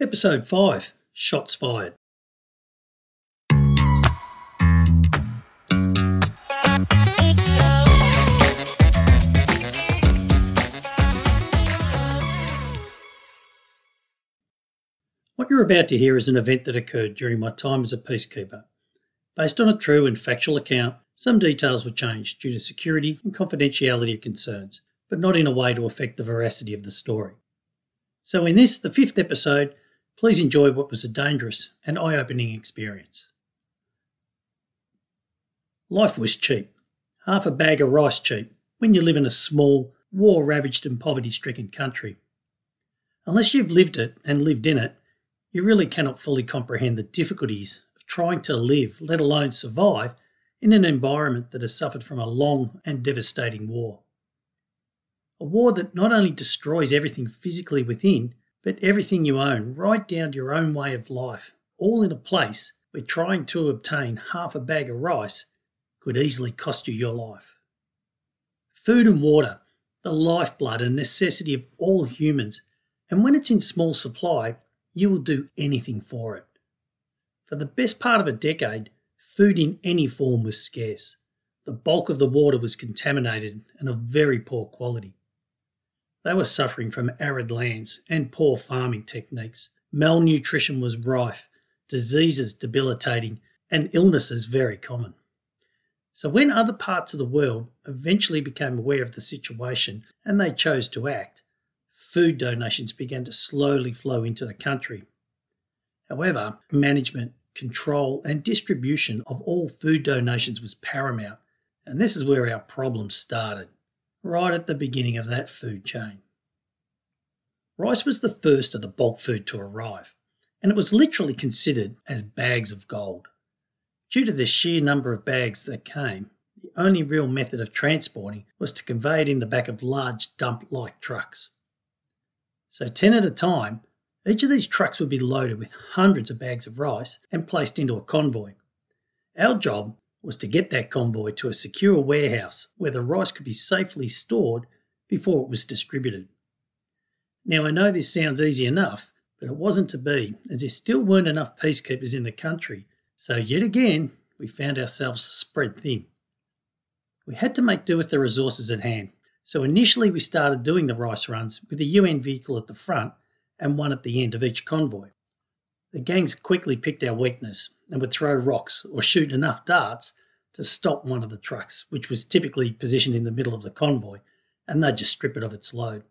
Episode 5 Shots Fired. What you're about to hear is an event that occurred during my time as a peacekeeper. Based on a true and factual account, some details were changed due to security and confidentiality concerns, but not in a way to affect the veracity of the story. So, in this, the fifth episode, please enjoy what was a dangerous and eye opening experience. Life was cheap. Half a bag of rice cheap when you live in a small, war ravaged and poverty stricken country. Unless you've lived it and lived in it, you really cannot fully comprehend the difficulties of trying to live, let alone survive, in an environment that has suffered from a long and devastating war. A war that not only destroys everything physically within, but everything you own, right down to your own way of life, all in a place where trying to obtain half a bag of rice could easily cost you your life. Food and water, the lifeblood and necessity of all humans, and when it's in small supply, you will do anything for it. For the best part of a decade, food in any form was scarce. The bulk of the water was contaminated and of very poor quality. They were suffering from arid lands and poor farming techniques. Malnutrition was rife, diseases debilitating, and illnesses very common. So, when other parts of the world eventually became aware of the situation and they chose to act, food donations began to slowly flow into the country. However, management, control, and distribution of all food donations was paramount, and this is where our problem started right at the beginning of that food chain. Rice was the first of the bulk food to arrive, and it was literally considered as bags of gold. Due to the sheer number of bags that came, the only real method of transporting was to convey it in the back of large dump like trucks. So, 10 at a time, each of these trucks would be loaded with hundreds of bags of rice and placed into a convoy. Our job was to get that convoy to a secure warehouse where the rice could be safely stored before it was distributed. Now, I know this sounds easy enough, but it wasn't to be, as there still weren't enough peacekeepers in the country, so yet again, we found ourselves spread thin. We had to make do with the resources at hand, so initially we started doing the rice runs with a UN vehicle at the front and one at the end of each convoy. The gangs quickly picked our weakness and would throw rocks or shoot enough darts to stop one of the trucks, which was typically positioned in the middle of the convoy, and they'd just strip it of its load.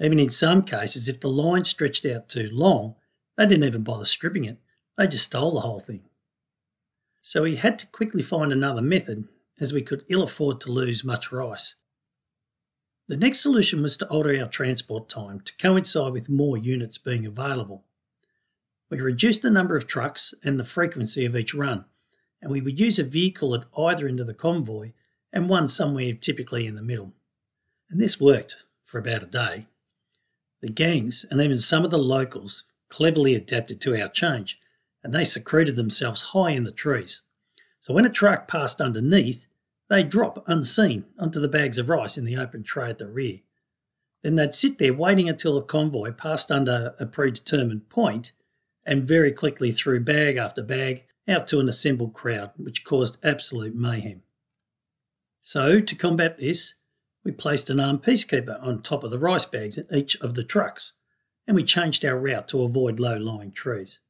Even in some cases, if the line stretched out too long, they didn't even bother stripping it, they just stole the whole thing. So we had to quickly find another method, as we could ill afford to lose much rice. The next solution was to alter our transport time to coincide with more units being available. We reduced the number of trucks and the frequency of each run, and we would use a vehicle at either end of the convoy and one somewhere typically in the middle. And this worked for about a day. The gangs and even some of the locals cleverly adapted to our change, and they secreted themselves high in the trees. So when a truck passed underneath, they'd drop unseen onto the bags of rice in the open tray at the rear. Then they'd sit there waiting until the convoy passed under a predetermined point and very quickly threw bag after bag out to an assembled crowd, which caused absolute mayhem. So, to combat this, we placed an armed peacekeeper on top of the rice bags in each of the trucks, and we changed our route to avoid low lying trees.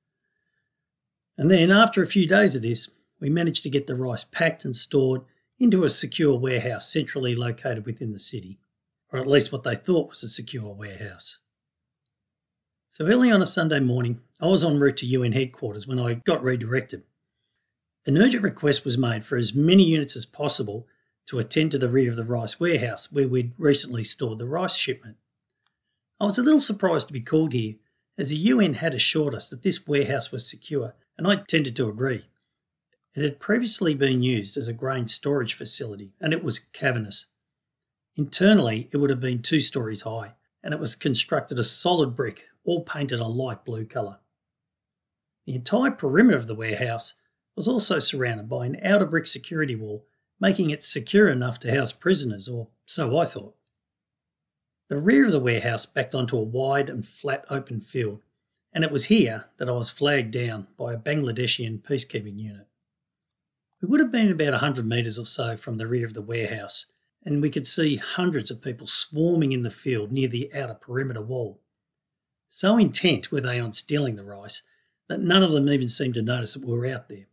And then, after a few days of this, we managed to get the rice packed and stored into a secure warehouse centrally located within the city, or at least what they thought was a secure warehouse. So early on a Sunday morning, I was en route to UN headquarters when I got redirected. An urgent request was made for as many units as possible to attend to the rear of the rice warehouse where we'd recently stored the rice shipment. I was a little surprised to be called here, as the UN had assured us that this warehouse was secure, and I tended to agree. It had previously been used as a grain storage facility, and it was cavernous. Internally, it would have been two stories high, and it was constructed of solid brick all painted a light blue colour. The entire perimeter of the warehouse was also surrounded by an outer brick security wall, making it secure enough to house prisoners, or so I thought. The rear of the warehouse backed onto a wide and flat open field, and it was here that I was flagged down by a Bangladeshian peacekeeping unit. We would have been about 100 metres or so from the rear of the warehouse, and we could see hundreds of people swarming in the field near the outer perimeter wall. So intent were they on stealing the rice that none of them even seemed to notice that we were out there.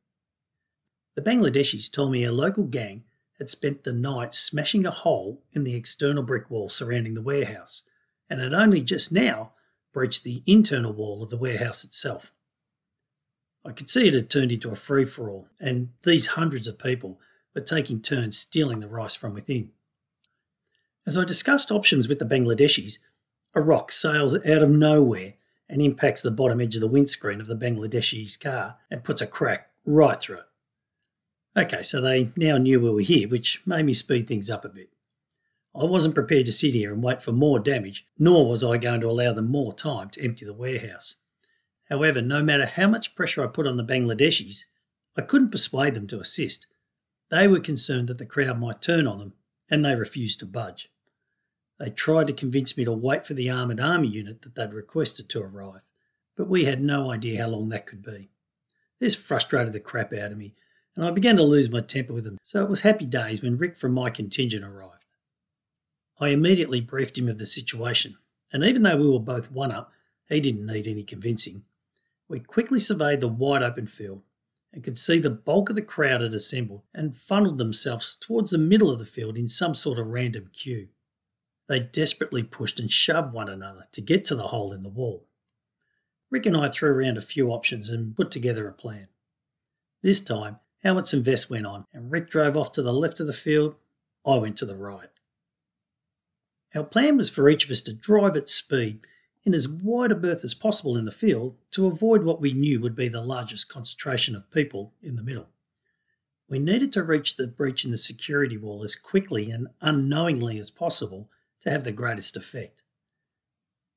The Bangladeshis told me a local gang had spent the night smashing a hole in the external brick wall surrounding the warehouse and had only just now breached the internal wall of the warehouse itself. I could see it had turned into a free for all, and these hundreds of people were taking turns stealing the rice from within. As I discussed options with the Bangladeshis, a rock sails out of nowhere and impacts the bottom edge of the windscreen of the Bangladeshi's car and puts a crack right through it. Okay, so they now knew we were here, which made me speed things up a bit. I wasn't prepared to sit here and wait for more damage, nor was I going to allow them more time to empty the warehouse. However, no matter how much pressure I put on the Bangladeshis, I couldn't persuade them to assist. They were concerned that the crowd might turn on them, and they refused to budge. They tried to convince me to wait for the armoured army unit that they'd requested to arrive, but we had no idea how long that could be. This frustrated the crap out of me, and I began to lose my temper with them, so it was happy days when Rick from my contingent arrived. I immediately briefed him of the situation, and even though we were both one up, he didn't need any convincing. We quickly surveyed the wide open field and could see the bulk of the crowd had assembled and funneled themselves towards the middle of the field in some sort of random queue. They desperately pushed and shoved one another to get to the hole in the wall. Rick and I threw around a few options and put together a plan. This time, helmets and vests went on, and Rick drove off to the left of the field. I went to the right. Our plan was for each of us to drive at speed in as wide a berth as possible in the field to avoid what we knew would be the largest concentration of people in the middle. We needed to reach the breach in the security wall as quickly and unknowingly as possible to have the greatest effect.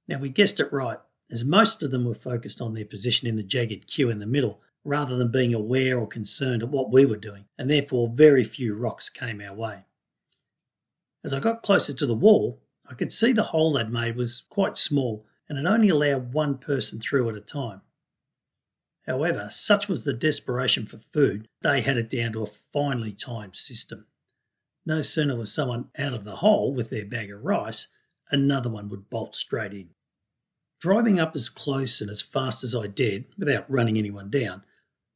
Now, we guessed it right, as most of them were focused on their position in the jagged queue in the middle rather than being aware or concerned at what we were doing, and therefore very few rocks came our way. As I got closer to the wall, I could see the hole they'd made was quite small and it only allowed one person through at a time. However, such was the desperation for food, they had it down to a finely timed system. No sooner was someone out of the hole with their bag of rice, another one would bolt straight in. Driving up as close and as fast as I dared, without running anyone down,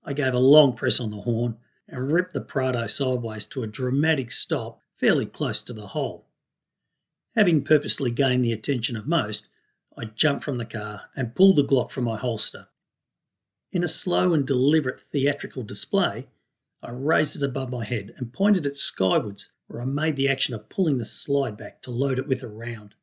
I gave a long press on the horn and ripped the Prado sideways to a dramatic stop fairly close to the hole. Having purposely gained the attention of most, I jumped from the car and pulled the Glock from my holster. In a slow and deliberate theatrical display, I raised it above my head and pointed it skywards where I made the action of pulling the slide back to load it with a round.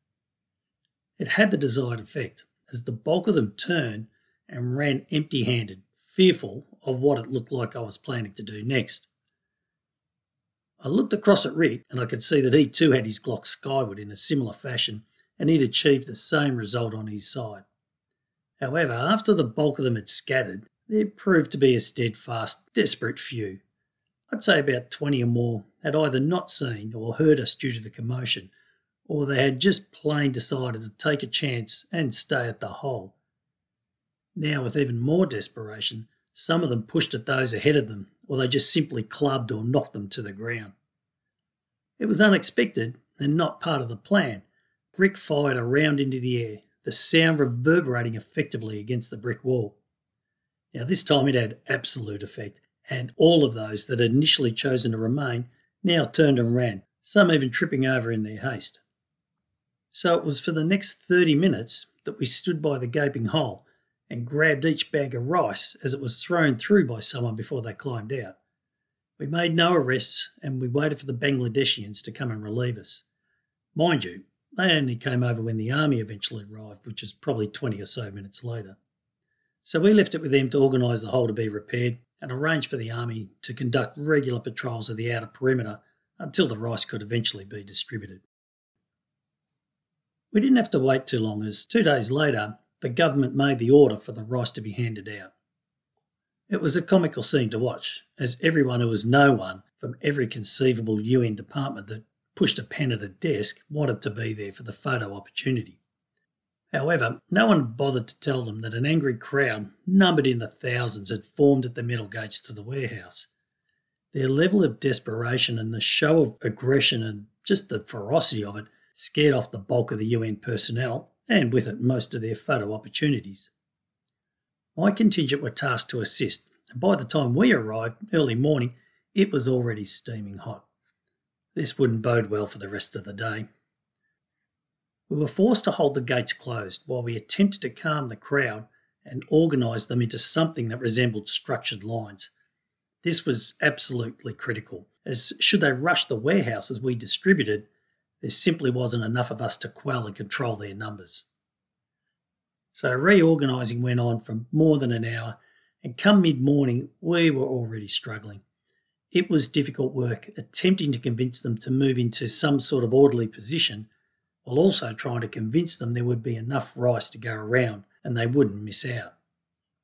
It had the desired effect, as the bulk of them turned and ran empty handed, fearful of what it looked like I was planning to do next. I looked across at Rick and I could see that he too had his Glock skyward in a similar fashion and he'd achieved the same result on his side. However, after the bulk of them had scattered, there proved to be a steadfast, desperate few I'd say about 20 or more had either not seen or heard us due to the commotion, or they had just plain decided to take a chance and stay at the hole. Now, with even more desperation, some of them pushed at those ahead of them, or they just simply clubbed or knocked them to the ground. It was unexpected and not part of the plan. Rick fired a round into the air, the sound reverberating effectively against the brick wall. Now, this time it had absolute effect, and all of those that had initially chosen to remain now turned and ran, some even tripping over in their haste. So it was for the next 30 minutes that we stood by the gaping hole and grabbed each bag of rice as it was thrown through by someone before they climbed out. We made no arrests and we waited for the Bangladeshians to come and relieve us. Mind you, they only came over when the army eventually arrived, which was probably 20 or so minutes later. So we left it with them to organise the hole to be repaired and arranged for the Army to conduct regular patrols of the outer perimeter until the rice could eventually be distributed. We didn't have to wait too long, as two days later, the government made the order for the rice to be handed out. It was a comical scene to watch, as everyone who was no one from every conceivable UN department that pushed a pen at a desk wanted to be there for the photo opportunity. However, no one bothered to tell them that an angry crowd, numbered in the thousands, had formed at the metal gates to the warehouse. Their level of desperation and the show of aggression and just the ferocity of it scared off the bulk of the UN personnel, and with it most of their photo opportunities. My contingent were tasked to assist, and by the time we arrived, early morning, it was already steaming hot. This wouldn't bode well for the rest of the day. We were forced to hold the gates closed while we attempted to calm the crowd and organise them into something that resembled structured lines. This was absolutely critical, as should they rush the warehouse as we distributed, there simply wasn't enough of us to quell and control their numbers. So reorganising went on for more than an hour, and come mid morning, we were already struggling. It was difficult work attempting to convince them to move into some sort of orderly position while also trying to convince them there would be enough rice to go around and they wouldn't miss out.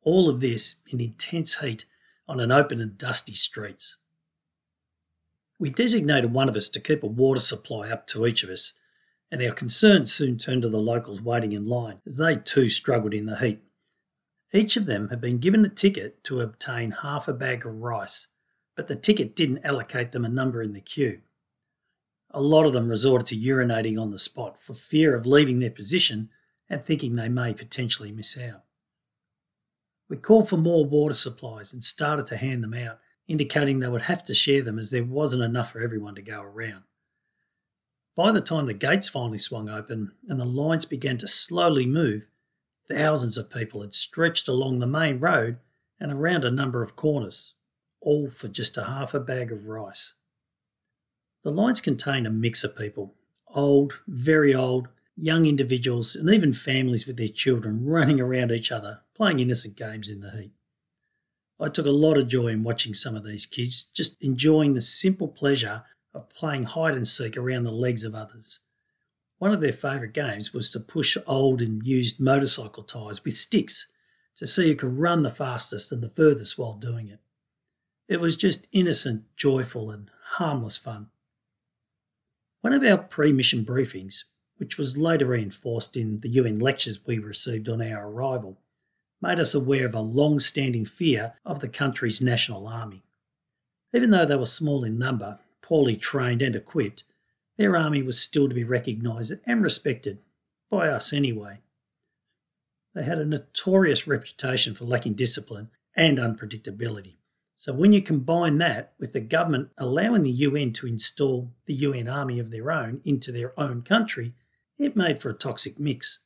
All of this in intense heat on an open and dusty streets. We designated one of us to keep a water supply up to each of us, and our concerns soon turned to the locals waiting in line, as they too struggled in the heat. Each of them had been given a ticket to obtain half a bag of rice, but the ticket didn't allocate them a number in the queue. A lot of them resorted to urinating on the spot for fear of leaving their position and thinking they may potentially miss out. We called for more water supplies and started to hand them out, indicating they would have to share them as there wasn't enough for everyone to go around. By the time the gates finally swung open and the lines began to slowly move, thousands of people had stretched along the main road and around a number of corners, all for just a half a bag of rice. The lines contain a mix of people old, very old, young individuals, and even families with their children running around each other, playing innocent games in the heat. I took a lot of joy in watching some of these kids, just enjoying the simple pleasure of playing hide and seek around the legs of others. One of their favourite games was to push old and used motorcycle tyres with sticks to see who could run the fastest and the furthest while doing it. It was just innocent, joyful, and harmless fun. One of our pre mission briefings which was later reinforced in the UN lectures we received on our arrival, made us aware of a long standing fear of the country's national army. Even though they were small in number, poorly trained and equipped, their army was still to be recognised and respected, by us anyway. They had a notorious reputation for lacking discipline and unpredictability. So when you combine that with the government allowing the UN to install the UN army of their own into their own country, it made for a toxic mix.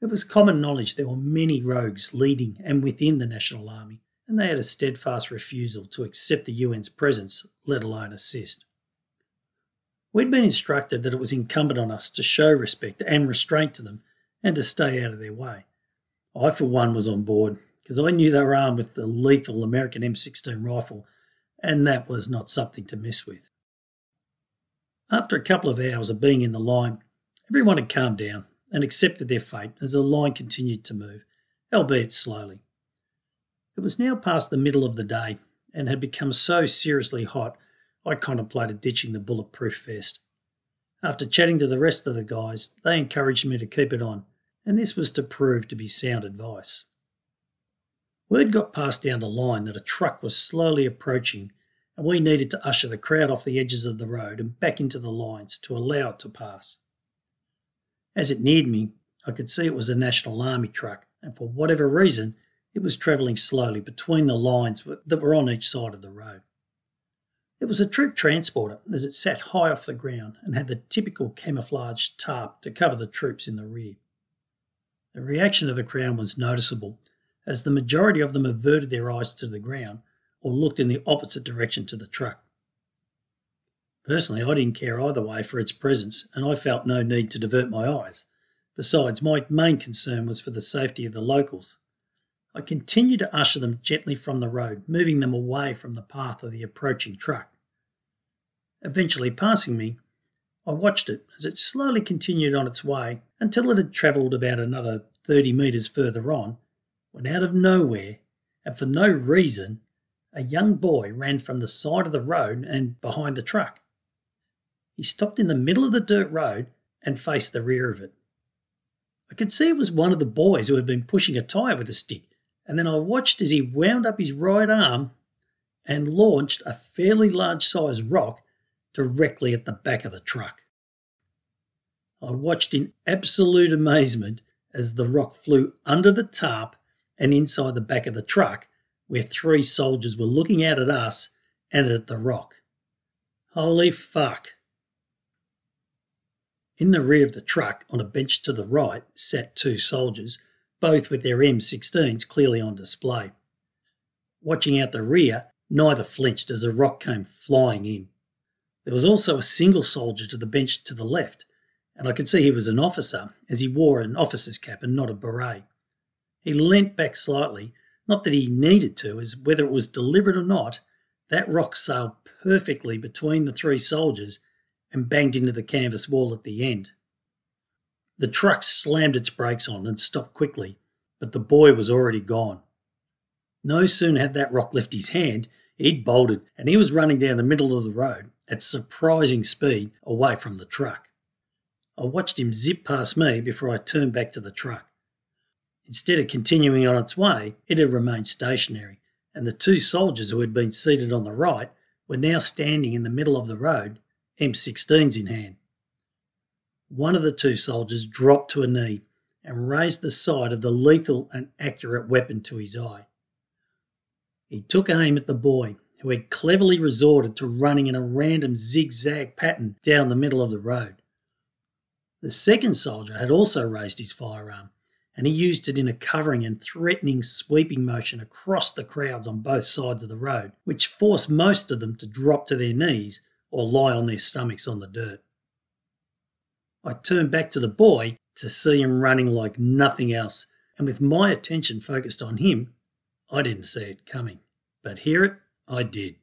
It was common knowledge there were many rogues leading and within the National Army, and they had a steadfast refusal to accept the UN's presence, let alone assist. We'd been instructed that it was incumbent on us to show respect and restraint to them and to stay out of their way. I, for one, was on board because I knew they were armed with the lethal American M16 rifle, and that was not something to mess with. After a couple of hours of being in the line, Everyone had calmed down and accepted their fate as the line continued to move, albeit slowly. It was now past the middle of the day and had become so seriously hot I contemplated ditching the bulletproof vest. After chatting to the rest of the guys, they encouraged me to keep it on, and this was to prove to be sound advice. Word got passed down the line that a truck was slowly approaching, and we needed to usher the crowd off the edges of the road and back into the lines to allow it to pass. As it neared me, I could see it was a National Army truck, and for whatever reason, it was travelling slowly between the lines that were on each side of the road. It was a troop transporter as it sat high off the ground and had the typical camouflaged tarp to cover the troops in the rear. The reaction of the crowd was noticeable, as the majority of them averted their eyes to the ground or looked in the opposite direction to the truck. Personally, I didn't care either way for its presence, and I felt no need to divert my eyes. Besides, my main concern was for the safety of the locals. I continued to usher them gently from the road, moving them away from the path of the approaching truck. Eventually passing me, I watched it as it slowly continued on its way until it had travelled about another 30 metres further on, when out of nowhere, and for no reason, a young boy ran from the side of the road and behind the truck. He stopped in the middle of the dirt road and faced the rear of it. I could see it was one of the boys who had been pushing a tyre with a stick, and then I watched as he wound up his right arm and launched a fairly large sized rock directly at the back of the truck. I watched in absolute amazement as the rock flew under the tarp and inside the back of the truck, where three soldiers were looking out at us and at the rock. Holy fuck. In the rear of the truck, on a bench to the right, sat two soldiers, both with their M16s clearly on display. Watching out the rear, neither flinched as the rock came flying in. There was also a single soldier to the bench to the left, and I could see he was an officer, as he wore an officer's cap and not a beret. He leant back slightly, not that he needed to, as whether it was deliberate or not, that rock sailed perfectly between the three soldiers and banged into the canvas wall at the end. The truck slammed its brakes on and stopped quickly, but the boy was already gone. No sooner had that rock left his hand, he'd bolted and he was running down the middle of the road at surprising speed away from the truck. I watched him zip past me before I turned back to the truck. Instead of continuing on its way, it had remained stationary, and the two soldiers who had been seated on the right were now standing in the middle of the road, M16s in hand. One of the two soldiers dropped to a knee and raised the sight of the lethal and accurate weapon to his eye. He took aim at the boy, who had cleverly resorted to running in a random zigzag pattern down the middle of the road. The second soldier had also raised his firearm, and he used it in a covering and threatening sweeping motion across the crowds on both sides of the road, which forced most of them to drop to their knees or lie on their stomachs on the dirt. I turned back to the boy to see him running like nothing else, and with my attention focused on him, I didn't see it coming. But hear it I did.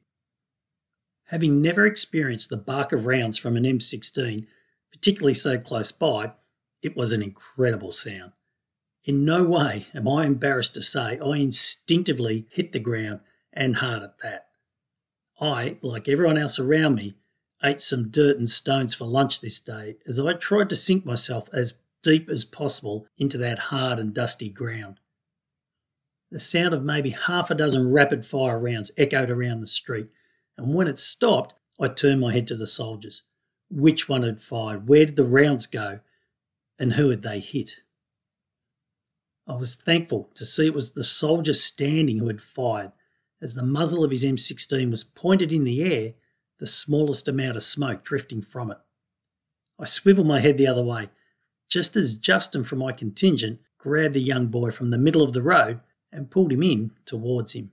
Having never experienced the bark of rounds from an M16, particularly so close by, it was an incredible sound. In no way am I embarrassed to say I instinctively hit the ground and hard at that. I, like everyone else around me, ate some dirt and stones for lunch this day as I tried to sink myself as deep as possible into that hard and dusty ground. The sound of maybe half a dozen rapid fire rounds echoed around the street, and when it stopped, I turned my head to the soldiers. Which one had fired? Where did the rounds go? And who had they hit? I was thankful to see it was the soldier standing who had fired, as the muzzle of his M16 was pointed in the air, the smallest amount of smoke drifting from it. I swiveled my head the other way, just as Justin from my contingent grabbed the young boy from the middle of the road and pulled him in towards him.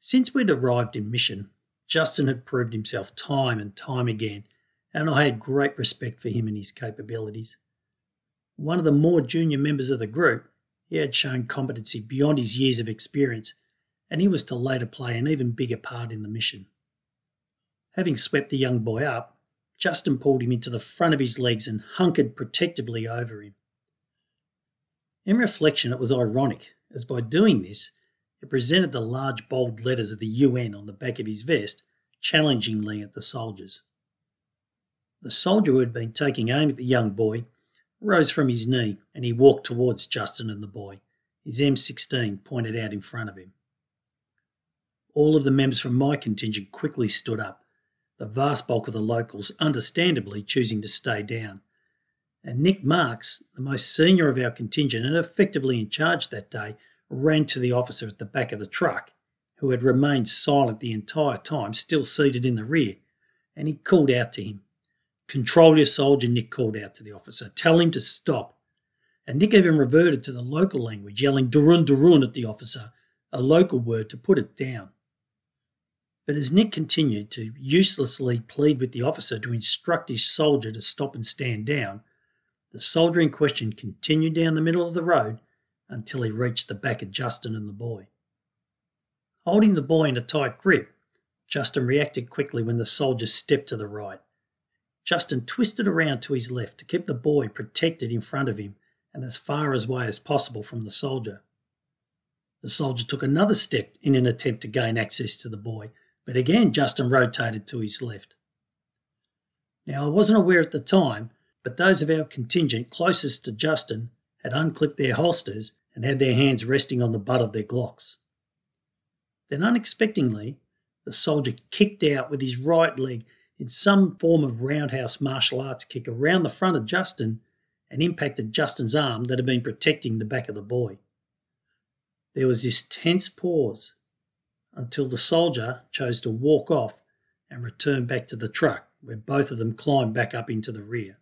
Since we'd arrived in Mission, Justin had proved himself time and time again, and I had great respect for him and his capabilities. One of the more junior members of the group, he had shown competency beyond his years of experience, and he was to later play an even bigger part in the mission. Having swept the young boy up, Justin pulled him into the front of his legs and hunkered protectively over him. In reflection, it was ironic as by doing this, it presented the large bold letters of the UN on the back of his vest challengingly at the soldiers. The soldier who had been taking aim at the young boy rose from his knee and he walked towards Justin and the boy, his M16 pointed out in front of him. All of the members from my contingent quickly stood up, the vast bulk of the locals understandably choosing to stay down and Nick Marks, the most senior of our contingent and effectively in charge that day, ran to the officer at the back of the truck, who had remained silent the entire time, still seated in the rear, and he called out to him. Control your soldier, Nick called out to the officer. Tell him to stop. And Nick even reverted to the local language, yelling Durun Durun at the officer, a local word to put it down. But as Nick continued to uselessly plead with the officer to instruct his soldier to stop and stand down, the soldier in question continued down the middle of the road until he reached the back of Justin and the boy. Holding the boy in a tight grip, Justin reacted quickly when the soldier stepped to the right. Justin twisted around to his left to keep the boy protected in front of him and as far away as possible from the soldier. The soldier took another step in an attempt to gain access to the boy, but again Justin rotated to his left. Now, I wasn't aware at the time but those of our contingent closest to Justin had unclipped their holsters and had their hands resting on the butt of their Glocks. Then, unexpectedly, the soldier kicked out with his right leg in some form of roundhouse martial arts kick around the front of Justin and impacted Justin's arm that had been protecting the back of the boy. There was this tense pause until the soldier chose to walk off and return back to the truck, where both of them climbed back up into the rear.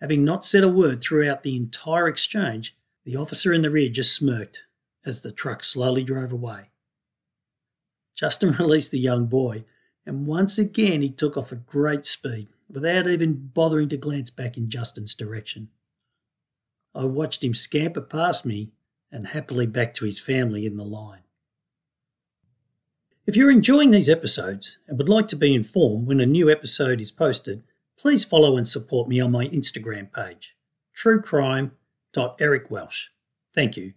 Having not said a word throughout the entire exchange, the officer in the rear just smirked as the truck slowly drove away. Justin released the young boy, and once again he took off at great speed without even bothering to glance back in Justin's direction. I watched him scamper past me and happily back to his family in the line. If you're enjoying these episodes and would like to be informed when a new episode is posted, please follow and support me on my Instagram page, truecrime.ericwelsh. Thank you.